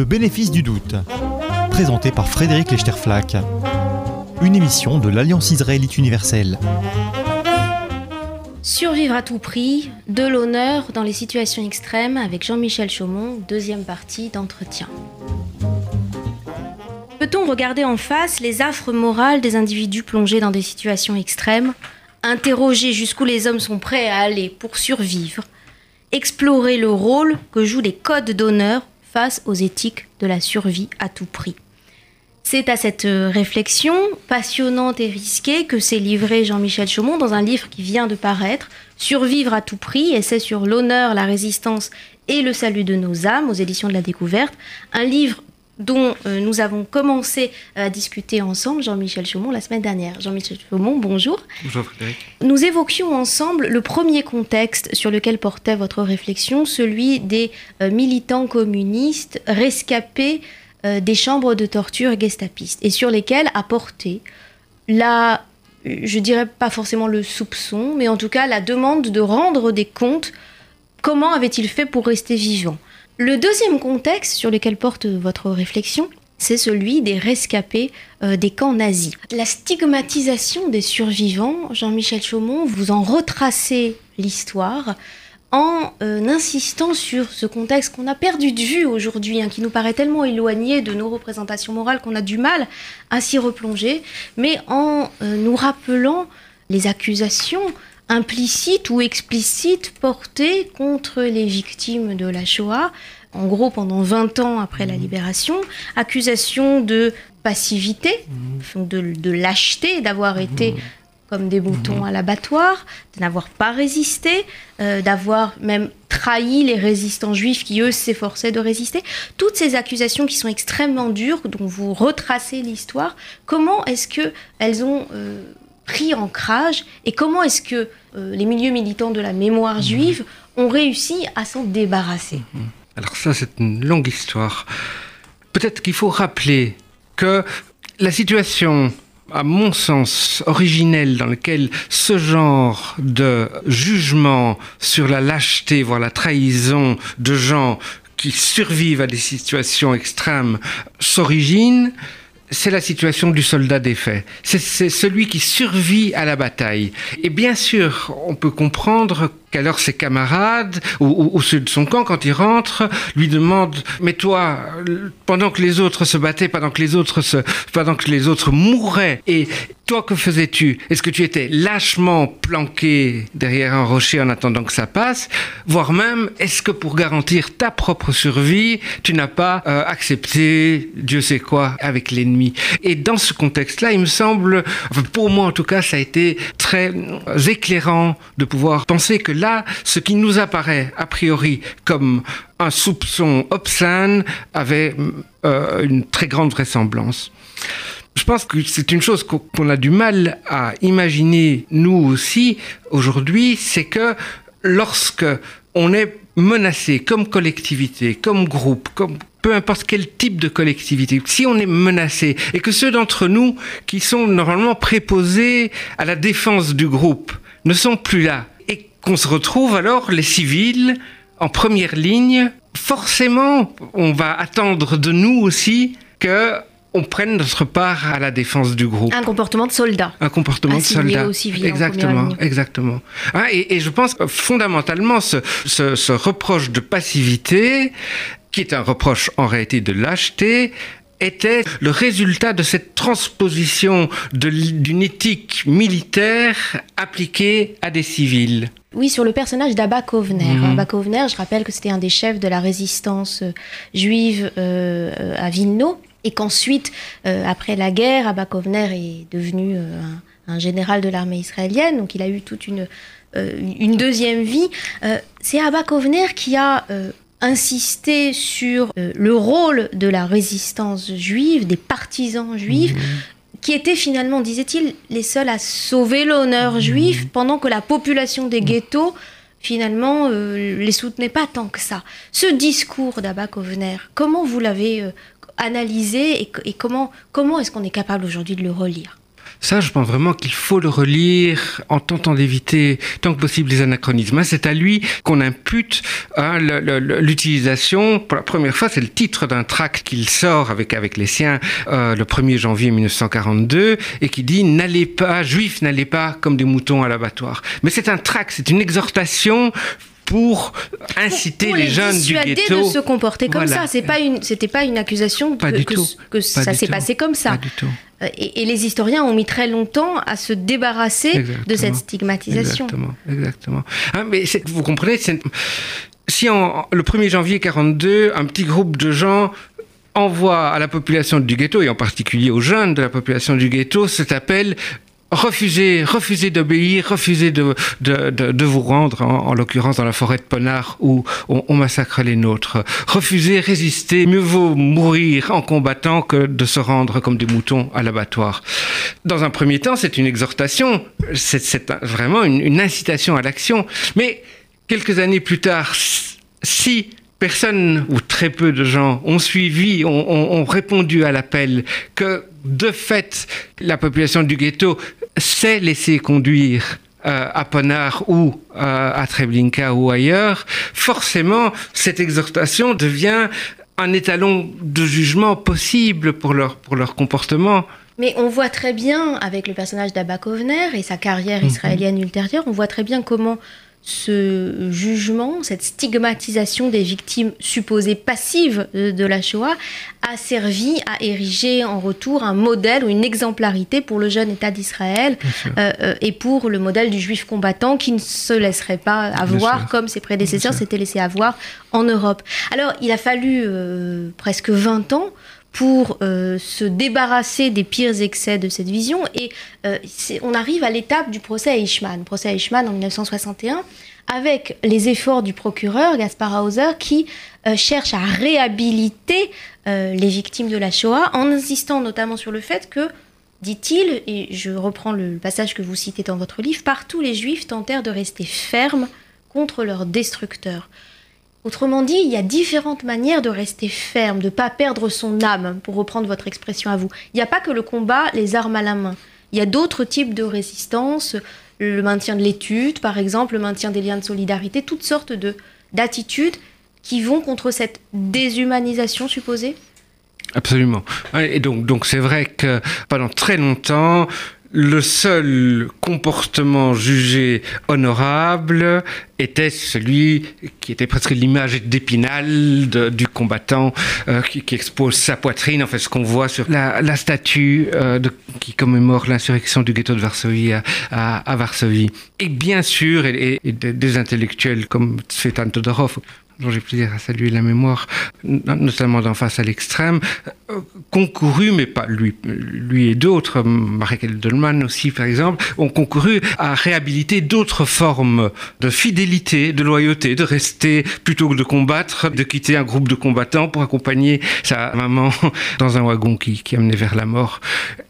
Le bénéfice du doute, présenté par Frédéric Lechterflack, une émission de l'Alliance israélite universelle. Survivre à tout prix, de l'honneur dans les situations extrêmes avec Jean-Michel Chaumont, deuxième partie d'entretien. Peut-on regarder en face les affres morales des individus plongés dans des situations extrêmes, interroger jusqu'où les hommes sont prêts à aller pour survivre, explorer le rôle que jouent les codes d'honneur face aux éthiques de la survie à tout prix c'est à cette réflexion passionnante et risquée que s'est livré Jean-Michel Chaumont dans un livre qui vient de paraître, Survivre à tout prix, c'est sur l'honneur, la résistance et le salut de nos âmes aux éditions de la découverte. Un livre dont euh, nous avons commencé à discuter ensemble, Jean-Michel Chaumont, la semaine dernière. Jean-Michel Chaumont, bonjour. Bonjour Frédéric. Nous évoquions ensemble le premier contexte sur lequel portait votre réflexion, celui des euh, militants communistes rescapés euh, des chambres de torture gestapistes et sur lesquelles a porté la, je dirais pas forcément le soupçon, mais en tout cas la demande de rendre des comptes. Comment avait-il fait pour rester vivant? Le deuxième contexte sur lequel porte votre réflexion, c'est celui des rescapés euh, des camps nazis. La stigmatisation des survivants, Jean-Michel Chaumont, vous en retracez l'histoire en euh, insistant sur ce contexte qu'on a perdu de vue aujourd'hui, hein, qui nous paraît tellement éloigné de nos représentations morales qu'on a du mal à s'y replonger, mais en euh, nous rappelant les accusations implicites ou explicites portées contre les victimes de la Shoah, en gros pendant 20 ans après la mmh. libération, accusations de passivité, mmh. de, de lâcheté, d'avoir mmh. été comme des moutons à l'abattoir, de n'avoir pas résisté, euh, d'avoir même trahi les résistants juifs qui, eux, s'efforçaient de résister. Toutes ces accusations qui sont extrêmement dures, dont vous retracez l'histoire, comment est-ce qu'elles ont euh, pris ancrage et comment est-ce que euh, les milieux militants de la mémoire mhm. juive ont réussi à s'en débarrasser? Mhm. Alors ça, c'est une longue histoire. Peut-être qu'il faut rappeler que la situation à mon sens, originel dans lequel ce genre de jugement sur la lâcheté, voire la trahison de gens qui survivent à des situations extrêmes s'origine, c'est la situation du soldat défait. C'est celui qui survit à la bataille. Et bien sûr, on peut comprendre qu'alors ses camarades ou, ceux de son camp, quand il rentre, lui demandent Mais toi, pendant que les autres se battaient, pendant que les autres, se, pendant que les autres mouraient, et toi, que faisais-tu? Est-ce que tu étais lâchement planqué derrière un rocher en attendant que ça passe? Voire même, est-ce que pour garantir ta propre survie, tu n'as pas euh, accepté Dieu sait quoi avec l'ennemi? Et dans ce contexte-là, il me semble, pour moi en tout cas, ça a été très éclairant de pouvoir penser que là, ce qui nous apparaît a priori comme un soupçon obscène avait euh, une très grande vraisemblance. Je pense que c'est une chose qu'on a du mal à imaginer nous aussi aujourd'hui, c'est que lorsque on est menacé comme collectivité, comme groupe, comme peu importe quel type de collectivité, si on est menacé et que ceux d'entre nous qui sont normalement préposés à la défense du groupe ne sont plus là qu'on se retrouve alors les civils en première ligne, forcément, on va attendre de nous aussi que on prenne notre part à la défense du groupe. Un comportement de soldat. Un comportement de soldat. exactement, exactement. Ah, et, je pense que fondamentalement, ce, ce, reproche de passivité, qui est un reproche en réalité de lâcheté, était le résultat de cette transposition d'une éthique militaire appliquée à des civils. Oui, sur le personnage d'Abba Kovner. Mhm. Abba Kovner, je rappelle que c'était un des chefs de la résistance euh, juive euh, à Vilno, et qu'ensuite, euh, après la guerre, Abba Kovner est devenu un, général de l'armée israélienne, donc il a eu toute une, une deuxième vie. C'est Abba Kovner qui a insisté sur le rôle de la résistance juive, des partisans juifs, mhm qui étaient finalement, disait-il, les seuls à sauver l'honneur mmh. juif pendant que la population des ghettos finalement euh, les soutenait pas tant que ça. Ce discours d'Abba Kovner, comment vous l'avez euh, analysé et, comment, comment est-ce qu'on est capable aujourd'hui de le relire? Ça, je pense vraiment qu'il faut le relire en tentant d'éviter tant que possible les anachronismes. C'est à lui qu'on impute hein, l'utilisation, pour la première fois, c'est le titre d'un tract qu'il sort avec, avec les siens euh, le 1er janvier 1942 et qui dit N'allez pas, juifs, n'allez pas comme des moutons à l'abattoir. Mais c'est un tract, c'est une exhortation pour inciter les, jeunes du ghetto de se comporter comme ça. C'est pas une, c'était pas une accusation que, ça s'est passé comme ça. Euh, et, les historiens ont mis très longtemps à se débarrasser de cette stigmatisation. Exactement, exactement. Hein, mais vous comprenez, si en, le 1er janvier 42, un petit groupe de gens envoie à la population du ghetto, et en particulier aux jeunes de la population du ghetto, cet appel refusez, refusez d'obéir, refusez de, de, de, vous rendre, en, l'occurrence dans la forêt de Ponard où on, massacre les nôtres. Refusez, résistez, mieux vaut mourir en combattant que de se rendre comme des moutons à l'abattoir. Dans un premier temps, c'est une exhortation, c'est vraiment une, une incitation à l'action. Mais quelques années plus tard, si personne ou très peu de gens ont suivi, ont, répondu à l'appel, que de fait la population du ghetto s'est laissée conduire euh, à Ponard ou euh, à Treblinka ou ailleurs, forcément cette exhortation devient un étalon de jugement possible pour leur, pour leur comportement. Mais on voit très bien, avec le personnage d'Abba Kovner et sa carrière mhm. israélienne ultérieure, on voit très bien comment ce jugement, cette stigmatisation des victimes supposées passives de, la Shoah a servi à ériger en retour un modèle ou une exemplarité pour le jeune État d'Israël euh, euh, et pour le modèle du juif combattant qui ne se laisserait pas avoir comme ses prédécesseurs s'étaient laissés avoir en Europe. Alors il a fallu euh, presque 20 ans pour euh, se débarrasser des pires excès de cette vision. Et euh, on arrive à l'étape du procès Eichmann, procès Eichmann en 1961, avec les efforts du procureur Gaspar Hauser qui euh, cherche à réhabiliter les victimes de la Shoah en insistant notamment sur le fait que dit-il, et je reprends le passage que vous citez dans votre livre, partout les juifs tentèrent de rester fermes contre leurs destructeurs. Autrement dit, il y a différentes manières de rester ferme, de ne pas perdre son âme, pour reprendre votre expression à vous. Il n'y a pas que le combat, les armes à la main. Il y a d'autres types de résistance, le maintien de l'étude, par exemple, le maintien des liens de solidarité, toutes sortes de d'attitudes qui vont contre cette déshumanisation supposée? Absolument. Et donc, donc c'est vrai que pendant très longtemps, le seul comportement jugé honorable était celui qui était presque l'image d'épinal du combattant euh, qui, expose sa poitrine, en fait ce qu'on voit sur la, statue euh, qui commémore l'insurrection du ghetto de Varsovie à, Varsovie. Et bien sûr, et, des intellectuels comme Svetan Todorov, dont j'ai plaisir à saluer la mémoire, notamment d'en face à l'extrême, euh, concouru, mais pas lui, lui et d'autres, Marek Edelman aussi par exemple, ont concouru à réhabiliter d'autres formes de fidélité, de loyauté, de rester plutôt que de combattre, de quitter un groupe de combattants pour accompagner sa maman dans un wagon qui, qui amenait vers la mort.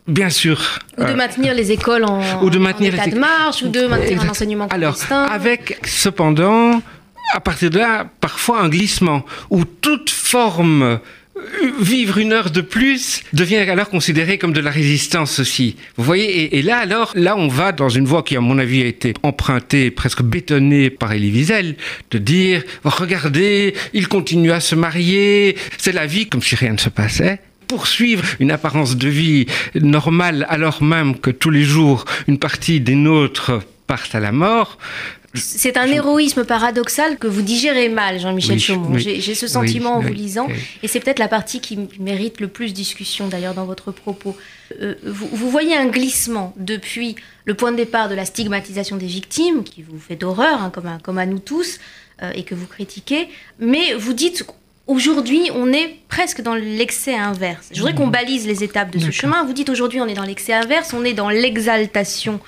Bien sûr. Ou de euh, maintenir les écoles en, ou de maintenir état de marche, ou de maintenir un enseignement. Alors, avec cependant à partir de là, parfois un glissement, où toute forme euh, vivre une heure de plus devient alors considéré comme de la résistance aussi. Vous voyez, et, là alors, là on va dans une voie qui à mon avis a été empruntée, presque bétonnée par Elie Wiesel, de dire, regardez, il continue à se marier, c'est la vie comme si rien ne se passait poursuivre une apparence de vie normale alors même que tous les jours une partie des nôtres partent à la mort, c'est un héroïsme paradoxal que vous digérez mal, Jean-Michel Chaumont. J'ai ce sentiment en vous lisant, et c'est peut-être la partie qui mérite le plus discussion d'ailleurs dans votre propos. Euh, vous, voyez un glissement depuis le point de départ de la stigmatisation des victimes, qui vous fait d'horreur, hein, comme, à, comme, à, nous tous, euh, et que vous critiquez, mais vous dites Aujourd'hui, on est presque dans l'excès inverse. Je voudrais qu'on mmh. balise les étapes de ce chemin. Vous dites aujourd'hui, on est dans l'excès inverse, on est dans l'exaltation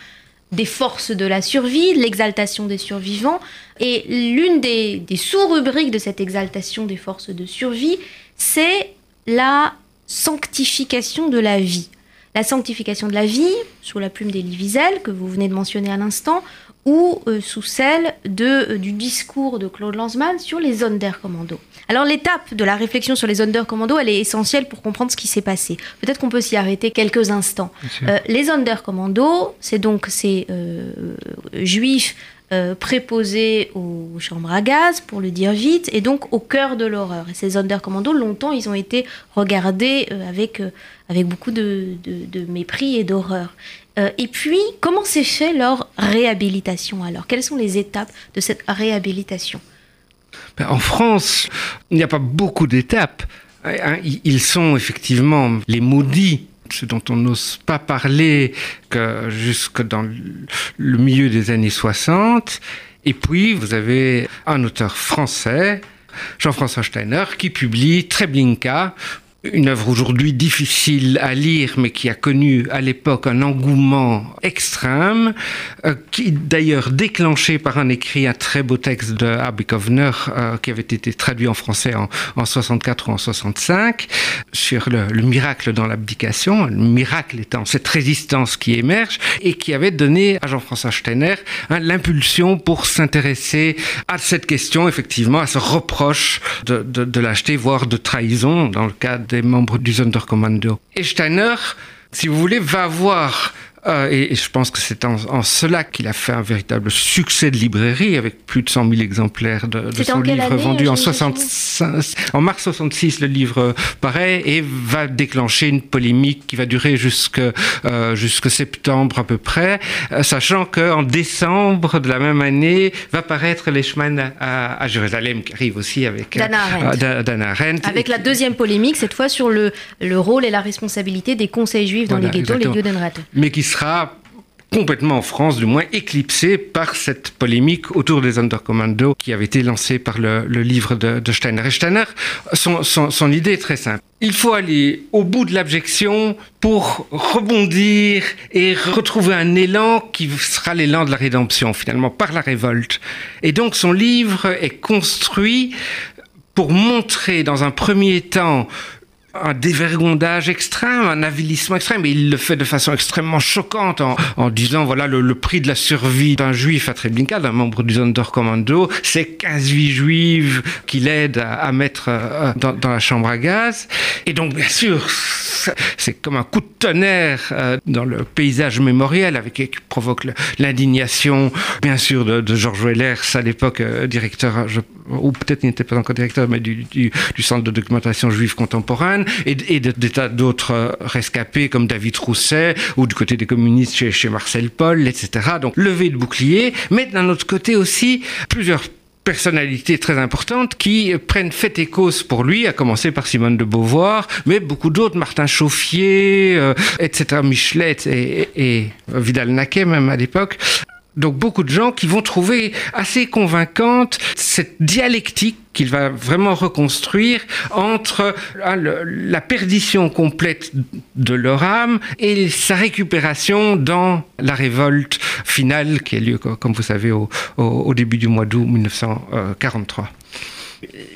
des forces de la survie, l'exaltation des survivants. Et l'une des, sous-rubriques de cette exaltation des forces de survie, c'est la sanctification de la vie. La sanctification de la vie, sous la plume d'Elie Wiesel, que vous venez de mentionner à l'instant, ou sous celle de, du discours de Claude Lanzmann sur les Sonderkommando. Alors l'étape de la réflexion sur les Sonderkommando, elle est essentielle pour comprendre ce qui s'est passé. Peut-être qu'on peut, s'y arrêter quelques instants. les Sonderkommando, c'est donc ces juifs euh, préposés aux chambres à gaz, pour le dire vite, et donc au cœur de l'horreur. Et ces Sonderkommando, longtemps, ils ont été regardés euh, avec, euh, avec beaucoup de, mépris et d'horreur. et puis, comment s'est fait leur réhabilitation alors? Quelles sont les étapes de cette réhabilitation? Ben, En France, il n'y a pas beaucoup d'étapes. Hein, ils sont effectivement les maudits ce dont on n'ose pas parler que jusque dans le milieu des années 60. Et puis, vous avez un auteur français, Jean-François Steiner, qui publie Treblinka, une œuvre aujourd'hui difficile à lire, mais qui a connu à l'époque un engouement extrême, euh, qui d'ailleurs déclenché par un écrit, un très beau texte de Abby euh, qui avait été traduit en français en, en 64 ou en 65, sur le, le miracle dans l'abdication, le miracle étant cette résistance qui émerge, et qui avait donné à Jean-François Steiner hein, l'impulsion pour s'intéresser à cette question, effectivement, à ce reproche de, de, l'acheter, voire de trahison, dans le cas des membres du Sonderkommando. Et Steiner, si vous voulez, va voir euh, et, je pense que c'est en, cela qu'il a fait un véritable succès de librairie avec plus de 100 000 exemplaires de, son livre vendu en, 65, en mars 66. Le livre paraît et va déclencher une polémique qui va durer jusque euh, jusque septembre à peu près, euh, sachant que en décembre de la même année va paraître Leishman à, à Jérusalem qui arrive aussi avec Dana Arendt. Avec la deuxième polémique cette fois sur le le rôle et la responsabilité des conseils juifs dans les ghettos, les Judenrat. Mais qui sera complètement en France, du moins éclipsé par cette polémique autour des Undercommando qui avait été lancée par le, livre de, Steiner. Et Steiner, son, son, idée est très simple. Il faut aller au bout de l'abjection pour rebondir et retrouver un élan qui sera l'élan de la rédemption, finalement, par la révolte. Et donc son livre est construit pour montrer dans un premier temps un dévergondage extrême, un avilissement extrême, et il le fait de façon extrêmement choquante en, en disant voilà le, prix de la survie d'un juif à Treblinka, d'un membre du Sonderkommando, c'est 15 vies juives qu'il aide à, mettre euh, dans, dans, la chambre à gaz. Et donc bien sûr, c'est comme un coup de tonnerre euh, dans le paysage mémoriel avec qui provoque l'indignation bien sûr de, de Georges Wellers à l'époque euh, directeur ou peut-être il n'était pas encore directeur mais du, du, du centre de documentation juive contemporaine et, d'autres euh, rescapés comme David Rousset ou du côté des communistes chez, Marcel Paul, etc. Donc levé de bouclier, mais d'un autre côté aussi plusieurs personnalités très importantes qui prennent fait et cause pour lui, à commencer par Simone de Beauvoir, mais beaucoup d'autres, Martin Chauffier, euh, etc., Michelet et, et Vidal-Naquet même à l'époque, donc beaucoup de gens qui vont trouver assez convaincante cette dialectique qu'il va vraiment reconstruire entre hein, la perdition complète de leur âme et sa récupération dans la révolte finale qui a lieu, comme vous savez, au, au début du mois d'août 1943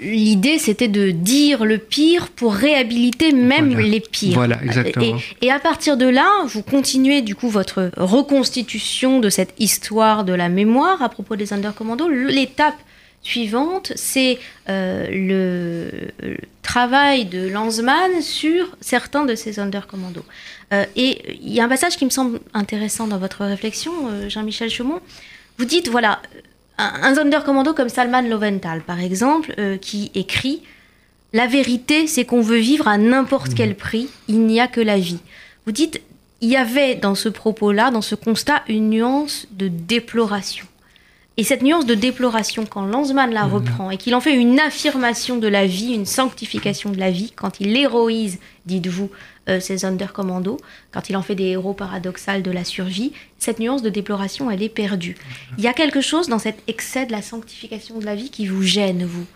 l'idée c'était de dire le pire pour réhabiliter même les pires. Voilà, exactement. Et, à partir de là, vous continuez du coup votre reconstitution de cette histoire de la mémoire à propos des Undercommandos. L'étape suivante, c'est euh, le, travail de Lanzmann sur certains de ces Undercommandos. Euh, et il y a un passage qui me semble intéressant dans votre réflexion, euh, Jean-Michel Chaumont. Vous dites, voilà, un, Sonderkommando comme Salman Loventhal, par exemple, euh, qui écrit La vérité, c'est qu'on veut vivre à n'importe quel mmh. prix, il n'y a que la vie. Vous dites il y avait dans ce propos-là, dans ce constat, une nuance de déploration. Et cette nuance de déploration, quand Lanzmann la mmh. reprend et qu'il en fait une affirmation de la vie, une sanctification de la vie, quand il héroïse, dites-vous, euh, ces Undercommando, quand il en fait des héros paradoxales de la survie, cette nuance de déploration, elle est perdue. Il y a quelque chose dans cet excès de la sanctification de la vie qui vous gêne, vous?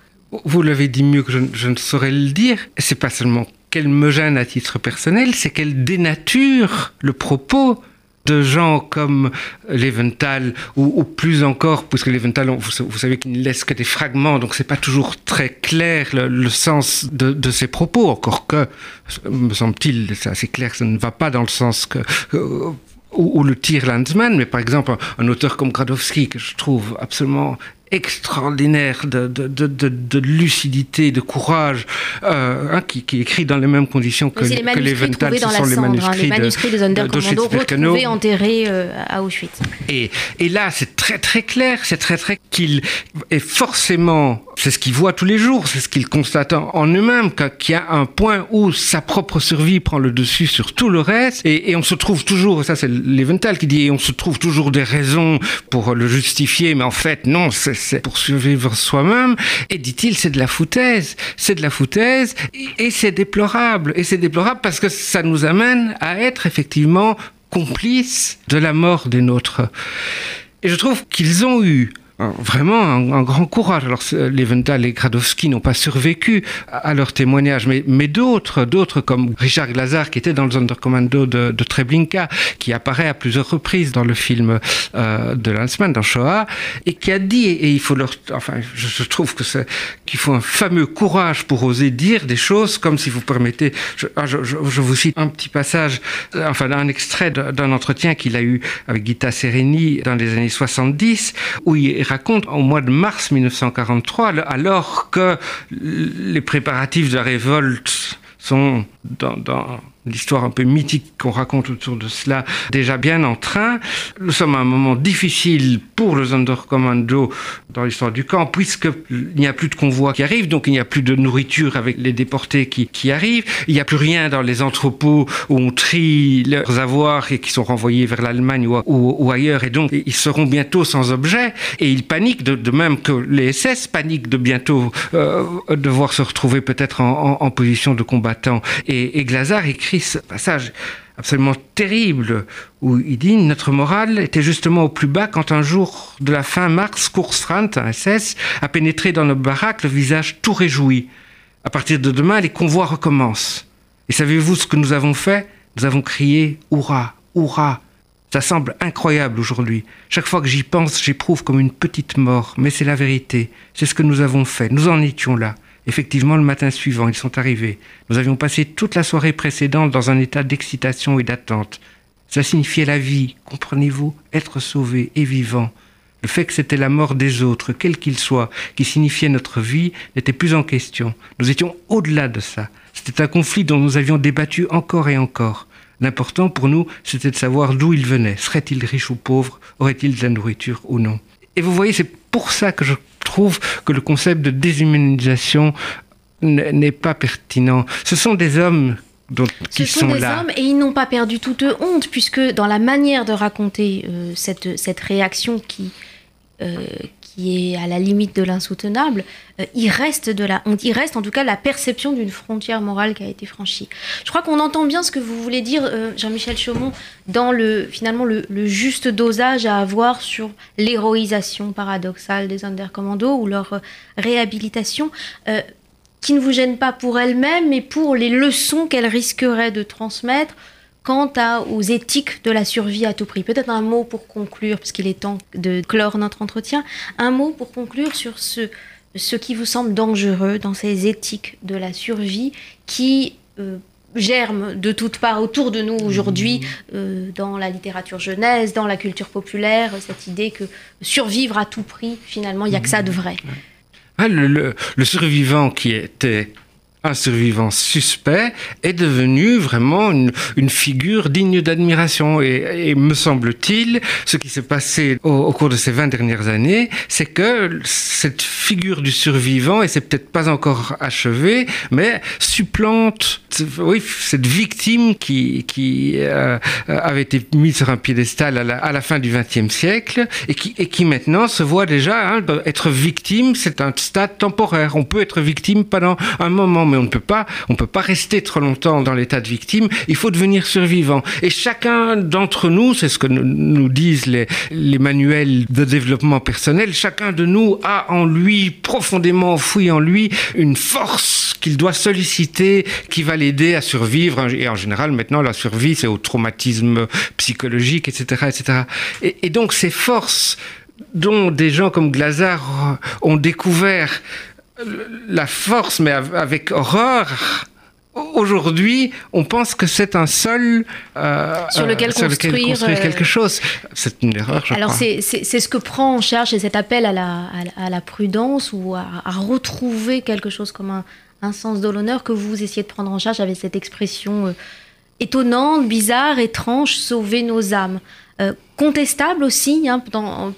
Vous l'avez dit mieux que je, je ne saurais le dire. C'est pas seulement qu'elle me gêne à titre personnel, c'est qu'elle dénature le propos de gens comme Leventhal ou, plus encore, puisque Leventhal, vous, savez qu'il ne laisse que des fragments, donc c'est pas toujours très clair le, sens de, ses propos, encore que, me semble-t-il, c'est assez clair, ça ne va pas dans le sens que, le tir Landsman, mais par exemple un, auteur comme Gradowski que je trouve absolument extraordinaire de, de, de, de, lucidité, de courage, euh, hein, qui, qui, écrit dans les mêmes conditions que, les, que les ce sont les manuscrits, hein, les manuscrits de, Sonderkommando retrouvés enterrés euh, à Auschwitz. Et, et là, c'est très très clair, c'est très très qu'il est forcément, c'est ce qu'il voit tous les jours, c'est ce qu'il constate en eux-mêmes, qu'il y a un point où sa propre survie prend le dessus sur tout le reste, et, et on se trouve toujours, ça c'est Leventhal qui dit, on se trouve toujours des raisons pour le justifier, mais en fait non, c'est pour survivre soi-même. Et dit-il, c'est de la foutaise, c'est de la foutaise, et, c'est déplorable. Et c'est déplorable parce que ça nous amène à être effectivement complices de la mort des nôtres. Et je trouve qu'ils ont eu vraiment un, grand courage. Alors, Leventhal et Gradowski n'ont pas survécu à, leur témoignage, mais, d'autres, d'autres comme Richard Glazar, qui était dans le Sonderkommando de, de Treblinka, qui apparaît à plusieurs reprises dans le film euh, de Lanzmann, dans Shoah, et qui a dit, et il faut leur, enfin, je, trouve que c'est, qu'il faut un fameux courage pour oser dire des choses, comme si vous permettez, je, ah, vous cite un petit passage, enfin, un extrait d'un entretien qu'il a eu avec Gita Sereni dans les années 70, où il raconte au mois de mars 1943, alors que les préparatifs de la révolte sont dans, dans l'histoire un peu mythique qu'on raconte autour de cela déjà bien en train. Nous sommes à un moment difficile pour le Sonderkommando dans l'histoire du camp, puisqu'il n'y a plus de convois qui arrivent, donc il n'y a plus de nourriture avec les déportés qui, qui arrivent, il n'y a plus rien dans les entrepôts où on trie leurs avoirs et qui sont renvoyés vers l'Allemagne ou, ailleurs, et donc ils seront bientôt sans objet, et ils paniquent, de, même que les SS paniquent de bientôt euh, devoir se retrouver peut-être en, en, en, position de combattant. Et, et Glazar écrit ce passage absolument terrible où il dit notre morale était justement au plus bas quand un jour de la fin mars, Kursfrant, un SS, a pénétré dans nos baraques, le visage tout réjoui. À partir de demain, les convois recommencent. Et savez-vous ce que nous avons fait? Nous avons crié Hurrah, hurrah. Ça semble incroyable aujourd'hui. Chaque fois que j'y pense, j'éprouve comme une petite mort, mais c'est la vérité. C'est ce que nous avons fait. Nous en étions là. Effectivement, le matin suivant, ils sont arrivés. Nous avions passé toute la soirée précédente dans un état d'excitation et d'attente. Ça signifiait la vie, comprenez-vous, être sauvé et vivant. Le fait que c'était la mort des autres, quel qu'il soit, qui signifiait notre vie, n'était plus en question. Nous étions au-delà de ça. C'était un conflit dont nous avions débattu encore et encore. L'important pour nous, c'était de savoir d'où il venait. Serait-il riche ou pauvre Aurait-il de la nourriture ou non? Et vous voyez, c'est pour ça que je trouve que le concept de déshumanisation n'est pas pertinent. Ce sont des hommes qui Ce sont, des hommes et ils n'ont pas perdu toute honte puisque dans la manière de raconter euh, cette, cette réaction qui, euh, est à la limite de l'insoutenable, euh, il reste de la il reste en tout cas la perception d'une frontière morale qui a été franchie. Je crois qu'on entend bien ce que vous voulez dire, euh, Jean-Michel Chaumont, dans le finalement le, juste dosage à avoir sur l'héroïsation paradoxale des undercommandos ou leur euh, réhabilitation. qui ne vous gêne pas pour elle-même, mais pour les leçons qu'elle risquerait de transmettre quant à, aux éthiques de la survie à tout prix. Peut-être un mot pour conclure, puisqu'il est temps de clore notre entretien, un mot pour conclure sur ce, ce qui vous semble dangereux dans ces éthiques de la survie qui euh, germent de toutes parts autour de nous aujourd'hui, mmh. euh, dans la littérature jeunesse, dans la culture populaire, cette idée que survivre à tout prix, finalement, il n'y a que ça de vrai. Ah, le, le survivant qui était un survivant suspect est devenu vraiment une, figure digne d'admiration. Et, me semble-t-il, ce qui s'est passé au, cours de ces 20 dernières années, c'est que cette figure du survivant, et c'est peut-être pas encore achevé, mais supplante oui, cette victime qui, euh, avait été mise sur un piédestal à la, fin du XXe siècle et qui, et qui maintenant se voit déjà hein, être victime, c'est un stade temporaire. On peut être victime pendant un moment, mais on ne peut pas, on peut pas rester trop longtemps dans l'état de victime. Il faut devenir survivant. Et chacun d'entre nous, c'est ce que nous disent les, manuels de développement personnel, chacun de nous a en lui, profondément enfoui en lui, une force qu'il doit solliciter, qui va l'aider à survivre. Et en général, maintenant, la survie, c'est au traumatisme psychologique, etc., etc. Et, et donc, ces forces dont des gens comme Glazar ont découvert la force, mais avec horreur, Aujourd'hui, on pense que c'est un sol euh, sur lequel construire, quelque chose. C'est une erreur, je Alors c'est ce que prend en charge cet appel à la, à la prudence ou à, retrouver quelque chose comme un, un sens de l'honneur que vous essayez de prendre en charge avec cette expression étonnante, bizarre, étrange, sauver nos âmes. Euh, contestable aussi, hein,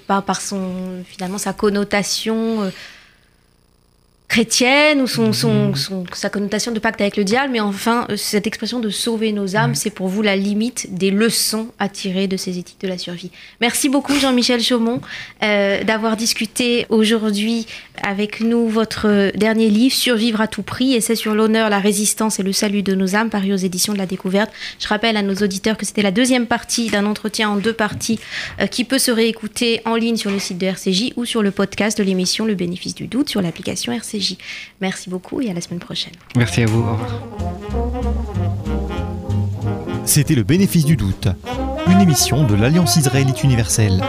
par, son, finalement sa connotation euh, chrétienne ou son, son, son, sa connotation de pacte avec le diable, mais enfin, euh, cette expression de sauver nos âmes, c'est pour vous la limite des leçons à tirer de ces éthiques de la survie. Merci beaucoup Jean-Michel Chaumont euh, d'avoir discuté aujourd'hui avec nous votre dernier livre, Survivre à tout prix, et c'est sur l'honneur, la résistance et le salut de nos âmes, paru aux éditions de la découverte. Je rappelle à nos auditeurs que c'était la deuxième partie d'un entretien en deux parties euh, qui peut se réécouter en ligne sur le site de RCJ ou sur le podcast de l'émission Le bénéfice du doute sur l'application RCJ. Merci beaucoup et à la semaine prochaine. Merci à vous. Au revoir. C'était le bénéfice du doute, une émission de l'Alliance israélite universelle.